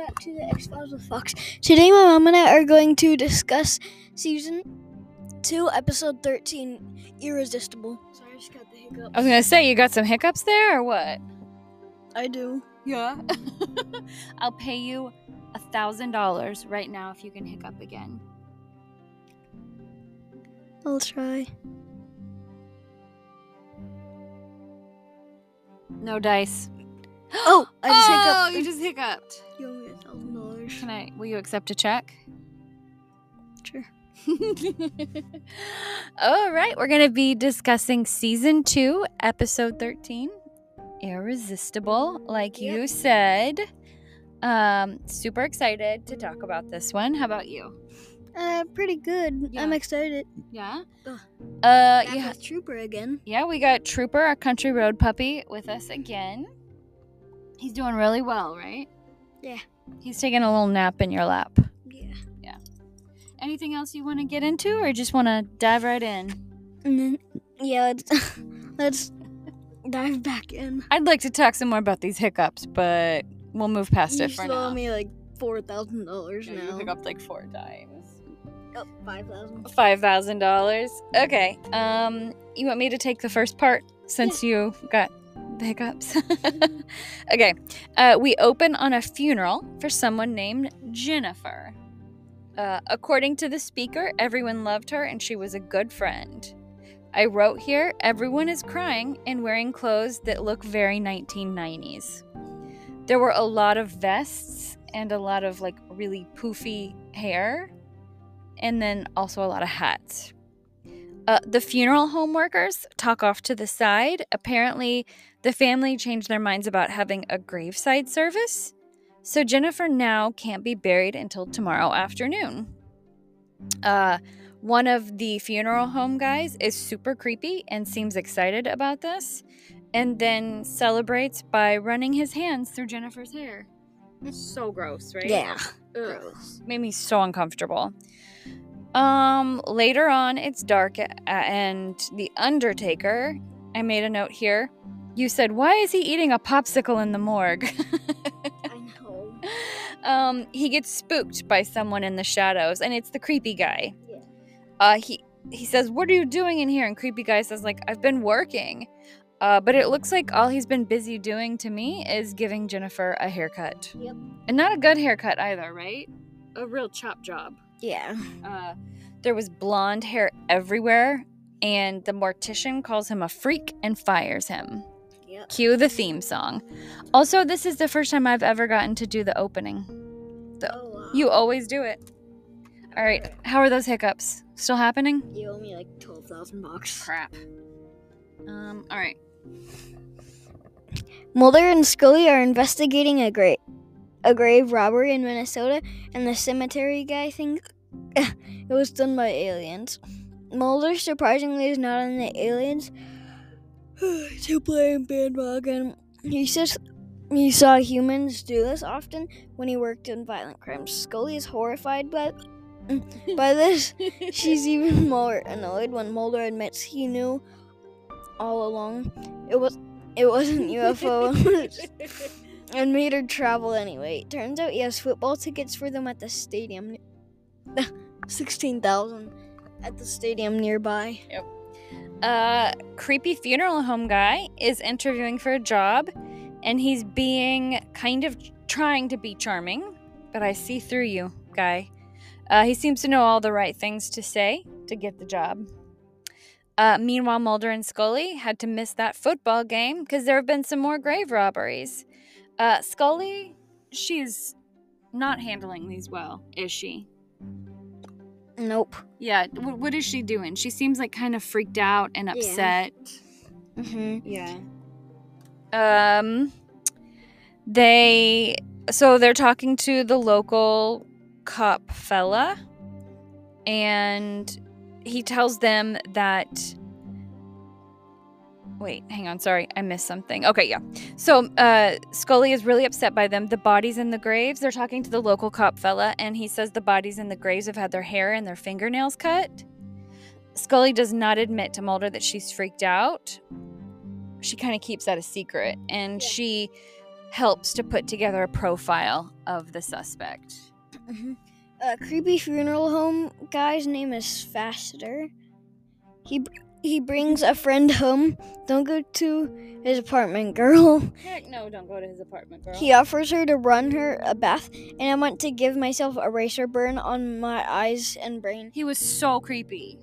welcome back to the X Files with Fox. Today, my mom and I are going to discuss season two, episode thirteen, Irresistible. Sorry, I just got the hiccups. I was gonna say you got some hiccups there or what? I do. Yeah. I'll pay you a thousand dollars right now if you can hiccup again. I'll try. No dice. Oh, I just oh, hiccuped. you just hiccuped. You owe me a thousand dollars. Can I? Will you accept a check? Sure. All right, we're going to be discussing season two, episode 13 Irresistible, like you said. Um, super excited to talk about this one. How about you? Uh, pretty good. I'm excited. Yeah. Ugh. Uh, Back yeah. Trooper again. Yeah, we got Trooper, our country road puppy, with us again. He's doing really well, right? Yeah. He's taking a little nap in your lap. Yeah. Yeah. Anything else you want to get into, or just want to dive right in? Then, yeah, let's, let's dive back in. I'd like to talk some more about these hiccups, but we'll move past You it for still owe me like four thousand dollars Yeah, you now. hiccuped like four times. Oh, five thousand. Five thousand dollars. Okay. Um, you want me to take the first part since you got the hiccups? okay. Uh, we open on a funeral for someone named Jennifer. Uh, according to the speaker, everyone loved her and she was a good friend. I wrote here, everyone is crying and wearing clothes that look very 1990s. There were a lot of vests and a lot of like really poofy hair, and then also a lot of hats. Uh, the funeral home workers talk off to the side. Apparently, the family changed their minds about having a graveside service, so Jennifer now can't be buried until tomorrow afternoon. Uh, one of the funeral home guys is super creepy and seems excited about this, and then celebrates by running his hands through Jennifer's hair. It's so gross, right? Yeah. Ugh Gross. made me so uncomfortable. Um, later on, it's dark, and the Undertaker. I made a note here. You said, "Why is he eating a popsicle in the morgue?" I know. um, he gets spooked by someone in the shadows, and it's the creepy guy. Yeah. Uh, he he says, "What are you doing in here?" And creepy guy says, "Like I've been working." Uh, but it looks like all he's been busy doing to me is giving Jennifer a haircut. Yep. And not a good haircut either, right? A real chop job. Yeah. Uh, there was blonde hair everywhere, and the mortician calls him a freak and fires him. Yep. Cue the theme song. Also, this is the first time I've ever gotten to do the opening. Oh, wow. You always do it. All right, how are those hiccups? Still happening? You owe me like twelve thousand bucks. Crap. Um, all right. Mulder and Scully are investigating a grave, a grave robbery in Minnesota, and the cemetery guy thinks it was done by aliens. Mulder surprisingly is not on the aliens to blame bandwagon. He says he saw humans do this often when he worked in violent crimes. Scully is horrified by by this. She's even more annoyed when Mulder admits he knew all along. It was it wasn't UFO and made her travel anyway. Turns out he has football tickets for them at the stadium. Sixteen thousand at the stadium nearby. Yep. uh, creepy funeral home guy is interviewing for a job, and he's being kind of trying to be charming, but I see through you, guy. Uh, he seems to know all the right things to say to get the job. Uh, meanwhile, Mulder and Scully had to miss that football game because there have been some more grave robberies. Uh, Scully, she's not handling these well, is she? Nope. Yeah, w- what is she doing? She seems like kind of freaked out and upset. Mm-hmm. Yeah. Um they so they're talking to the local cop fella and he tells them that Wait, hang on, sorry. I missed something. Okay, yeah. So, uh Scully is really upset by them. The bodies in the graves, they're talking to the local cop fella and he says the bodies in the graves have had their hair and their fingernails cut. Scully does not admit to Mulder that she's freaked out. She kind of keeps that a secret. And Yeah. she helps to put together a profile of the suspect. Mhm. A creepy funeral home guy's name is Pfaster. He he brings a friend home. Don't go to his apartment, girl. Heck no, don't go to his apartment, girl. He offers her to run her a bath, and I want to give myself a razor burn on my eyes and brain. he was so creepy.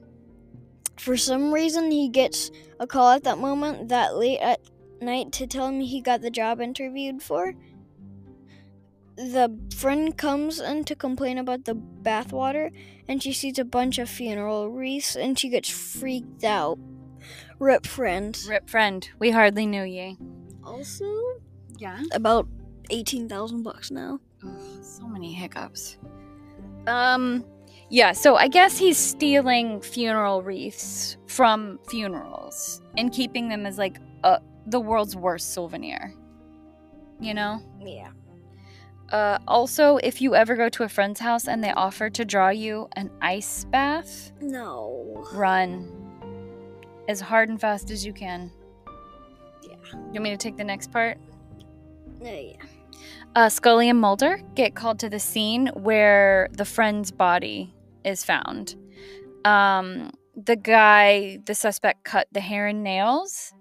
For some reason, he gets a call at that moment, that late at night, to tell him he got the job interviewed for. The friend comes in to complain about the bathwater, and she sees a bunch of funeral wreaths, and she gets freaked out. Rip friend. Rip friend, we hardly knew ye. Also, Yeah. about eighteen thousand bucks now. Ugh, so many hiccups. Um, yeah, so I guess he's stealing funeral wreaths from funerals and keeping them as like uh, the world's worst souvenir. You know? Yeah. Uh, also, if you ever go to a friend's house and they offer to draw you an ice bath, No. run as hard and fast as you can. Yeah. You want me to take the next part? Uh, yeah. Uh, Scully and Mulder get called to the scene where the friend's body is found. Um, the guy, the suspect, cut the hair and nails,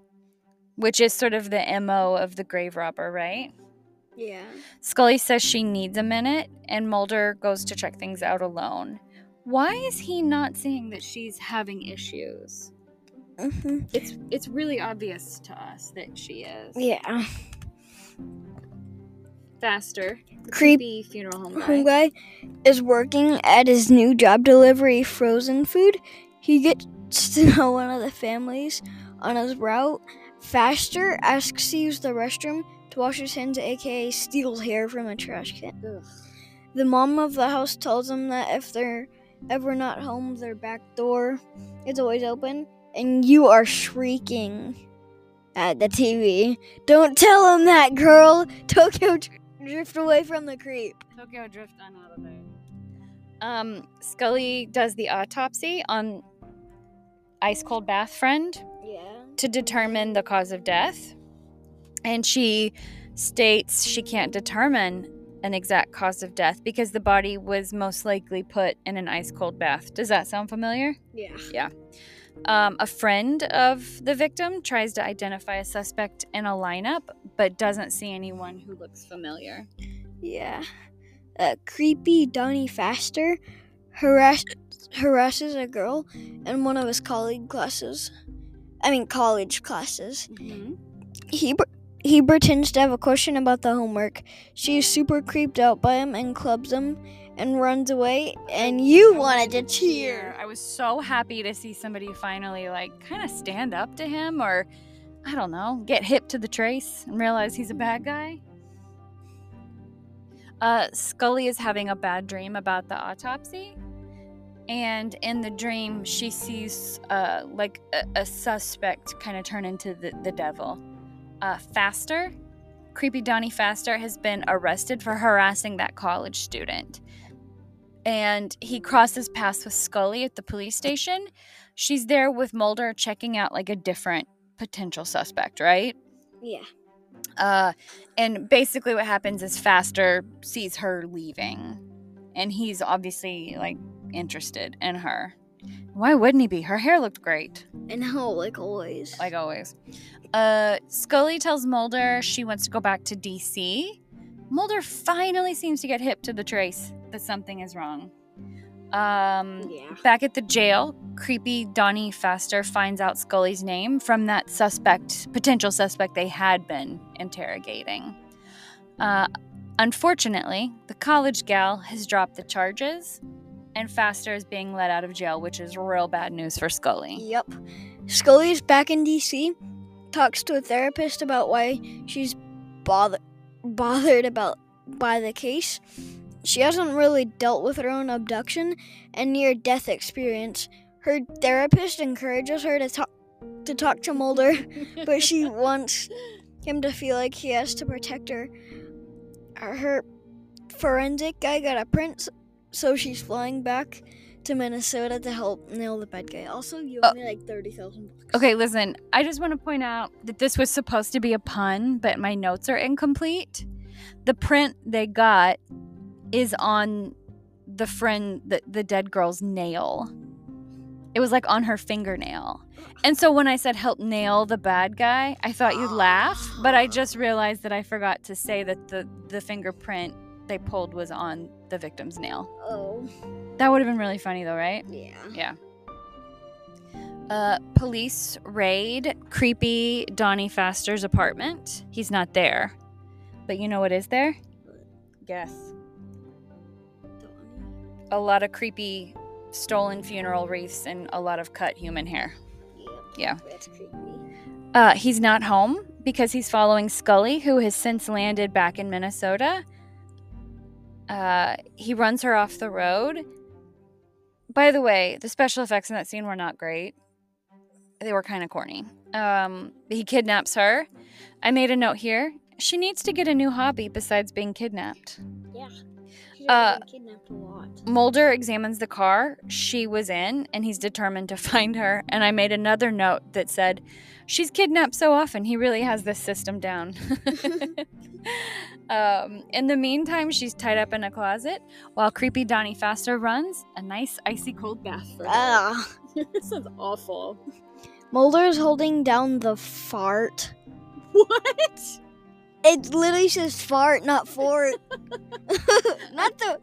which is sort of the MO of the grave robber, right? Yeah. Scully says she needs a minute, and Mulder goes to check things out alone. Why is he not seeing that she's having issues? hmm It's it's really obvious to us that she is. Yeah. Pfaster. Creep- creepy funeral home guy. Home guy is working at his new job delivery frozen food. He gets to know one of the families on his route. Pfaster asks to use the restroom to wash his hands, aka steals hair from a trash can. Ugh. The mom of the house tells them that if they're ever not home, their back door is always open, and you are shrieking at the TV. Don't tell him that, girl. Tokyo dr- drift away from the creep. Tokyo Drift on out of there. Um, Scully does the autopsy on ice cold bath friend Yeah. to determine the cause of death. And she states she can't determine an exact cause of death because the body was most likely put in an ice cold bath. Does that sound familiar? Yeah. Yeah. Um, a friend of the victim tries to identify a suspect in a lineup, but doesn't see anyone who looks familiar. Yeah. Uh, creepy Donnie Pfaster harass- harasses a girl in one of his colleague classes. I mean, college classes. He pr- he pretends to have a question about the homework. She is super creeped out by him and clubs him and runs away. And you wanted to cheer. I was so happy to see somebody finally like kind of stand up to him or I don't know, get hip to the trace and realize he's a bad guy. Uh, Scully is having a bad dream about the autopsy. And in the dream, she sees uh, like a, a suspect kind of turn into the, the devil. Uh, Pfaster, creepy Donnie Pfaster, has been arrested for harassing that college student and he crosses paths with Scully at the police station. She's there with Mulder checking out like a different potential suspect, right? Yeah. Uh, and basically, what happens is Pfaster sees her leaving, and he's obviously like interested in her. Why wouldn't he be? Her hair looked great, And how, like always. like always. Uh, Scully tells Mulder she wants to go back to DC. Mulder finally seems to get hip to the trace that something is wrong. Um, yeah. Back at the jail, creepy Donnie Pfaster finds out Scully's name from that suspect, potential suspect they had been interrogating. Uh, unfortunately, the college gal has dropped the charges, and Pfaster is being let out of jail, which is real bad news for Scully. Yep. Scully is back in DC, talks to a therapist about why she's bother- bothered about by the case. She hasn't really dealt with her own abduction and near death experience. Her therapist encourages her to talk to talk to Mulder, but she wants him to feel like he has to protect her. Her forensic guy got a print, so she's flying back to Minnesota to help nail the bad guy. Also, you Oh. owe me like thirty thousand bucks. Okay, listen, I just want to point out that this was supposed to be a pun, but my notes are incomplete. The print they got is on the friend, the, the dead girl's nail. It was like on her fingernail. And so when I said help nail the bad guy, I thought you'd laugh, but I just realized that I forgot to say that the, the fingerprint they pulled was on the victim's nail. Oh, That would have been really funny though, right? yeah. Yeah. Uh, police raid creepy Donnie Pfaster's apartment. He's not there. But you know what is there? Guess. A lot of creepy stolen funeral wreaths and a lot of cut human hair. Yeah. That's creepy. Uh, he's not home because he's following Scully, who has since landed back in Minnesota. Uh, he runs her off the road. By the way, the special effects in that scene were not great. They were kind of corny. Um, he kidnaps her. I made a note here. She needs to get a new hobby besides being kidnapped. Yeah. She's Uh, kidnapped a lot. Mulder examines the car she was in and he's determined to find her. And I made another note that said, She's kidnapped so often, he really has this system down. um, in the meantime, she's tied up in a closet while creepy Donnie Pfaster runs a nice icy cold bath for her. Ah. this is awful. Mulder's holding down the fart. What? It literally says fart, not fort. not the.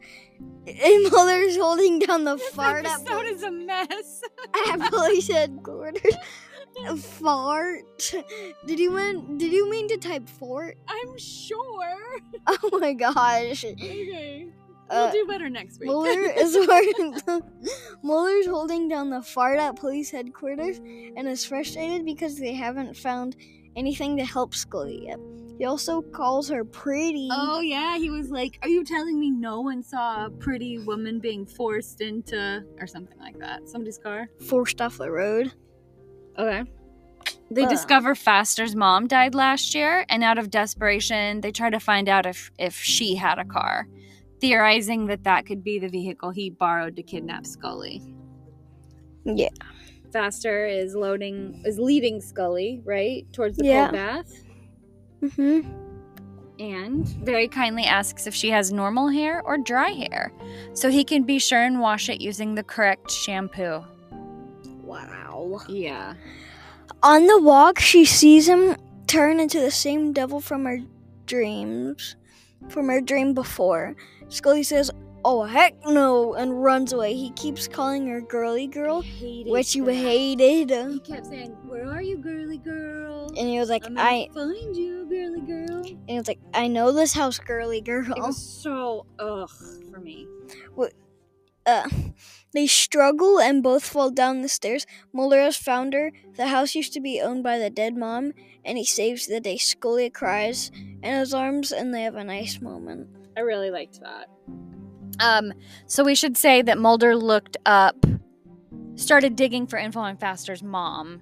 And Mulder's holding down the This fart at, episode is a mess. at police headquarters. fart. Did you mean? Did you mean to type fort? I'm sure. Oh my gosh. Okay. We'll uh, do better next week. Mueller is Mueller's holding down the fart at police headquarters and is frustrated because they haven't found anything to help Scully yet. He also calls her pretty. Oh yeah, he was like, "Are you telling me no one saw a pretty woman being forced into or something like that? Somebody's car?" forced off the road. Okay. They Ugh. discover Pfaster's mom died last year, and out of desperation, they try to find out if if she had a car, theorizing that that could be the vehicle he borrowed to kidnap Scully. Yeah. Pfaster is loading is leading Scully right towards the Yeah. cold bath. Mm-hmm. and very kindly asks if she has normal hair or dry hair so he can be sure and wash it using the correct shampoo. Wow. Yeah. On the walk, she sees him turn into the same devil from her dreams, from her dream before. Scully says, "Oh heck no!" and runs away. He keeps calling her "girly girl," which you hated, He kept saying, "Where are you, girly girl?" And he was like, I'm "I," find you, girly girl. and he was like, "I know this house, girly girl." It was so ugh for me. What? uh, they struggle and both fall down the stairs. Mulder has found her. The house used to be owned by the dead mom, and he saves the day. Scully cries in his arms, and they have a nice moment. I really liked that. Um, so we should say that Mulder looked up, started digging for info on Pfaster's mom,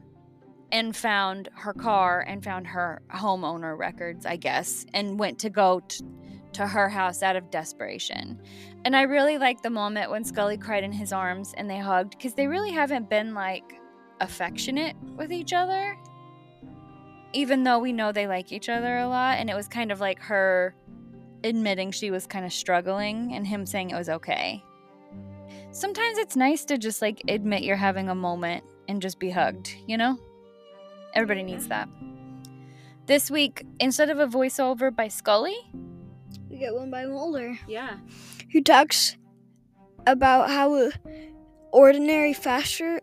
and found her car and found her homeowner records, I guess, and went to go t- to her house out of desperation. And I really liked the moment when Scully cried in his arms and they hugged because they really haven't been like affectionate with each other. Even though we know they like each other a lot, and it was kind of like her admitting she was kind of struggling and him saying it was okay. Sometimes it's nice to just like admit you're having a moment and just be hugged, you know? Everybody needs that. This week, instead of a voiceover by Scully, We get one by Mulder, yeah, who talks about how ordinary Pfaster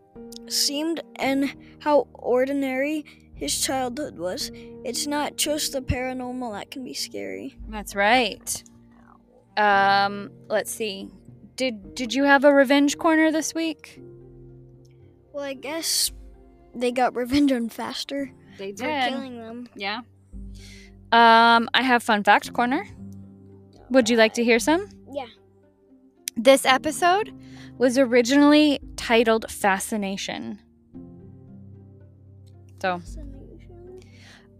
seemed and how ordinary his childhood was. It's not just the paranormal that can be scary. that's right. Um, let's see. Did did you have a revenge corner this week? Well, I guess they got revenge on Pfaster They for killing them. Yeah. Um, I have fun fact corner. Would you like to hear some? Yeah. This episode was originally titled Fascination. So,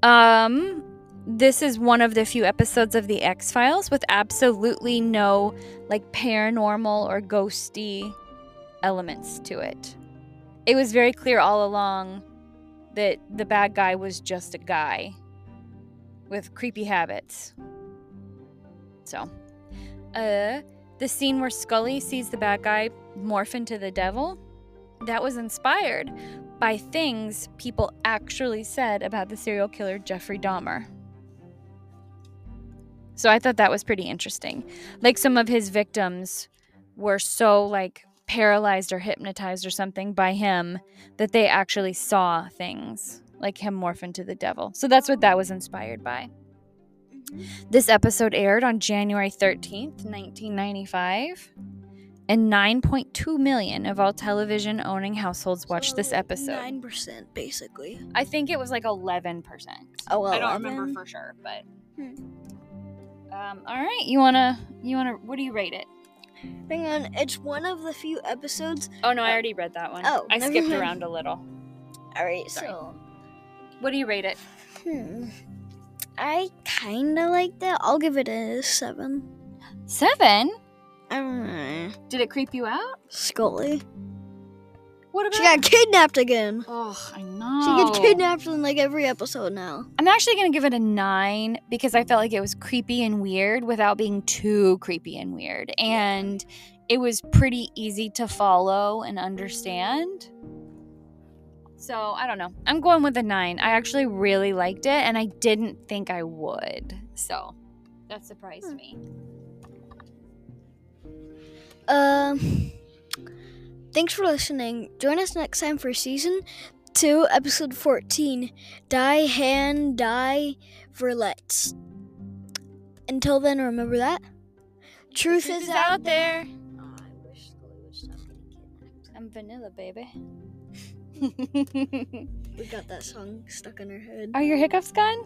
um, this is one of the few episodes of The X Files with absolutely no like paranormal or ghosty elements to it. It was very clear all along that the bad guy was just a guy with creepy habits. So, uh, the scene where Scully sees the bad guy morph into the devil, that was inspired by things people actually said about the serial killer Jeffrey Dahmer. So I thought that was pretty interesting. Like some of his victims were so like paralyzed or hypnotized or something by him that they actually saw things like him morph into the devil. So that's what that was inspired by. This episode aired on January 13th, 1995 and 9.2 million of all television owning households watched so this episode. 9% basically. I think it was like 11%. Oh, 11? I don't remember for sure, but hmm. um, all right, you want to you want to what do you rate it? Hang on, it's one of the few episodes. Oh no, I uh, already read that one. Oh, I skipped around a little. All right, Sorry. so what do you rate it? Hmm. I kind of like it. I'll give it a 7. 7? Did it creep you out? Scully. What about? She got kidnapped again. Oh, I know. She gets kidnapped in like every episode now. I'm actually gonna give it a nine because I felt like it was creepy and weird without being too creepy and weird, and it was pretty easy to follow and understand. So I don't know. I'm going with a nine. I actually really liked it, and I didn't think I would. So that surprised hmm. me. Um, thanks for listening. Join us next time for season two, episode 14 Die Hand Die Verletzt. Until then, remember that truth, is, out there. Oh, I wish Scully would stop getting kidnapped. I'm vanilla, baby. We got that song stuck in our head. Are your hiccups gone?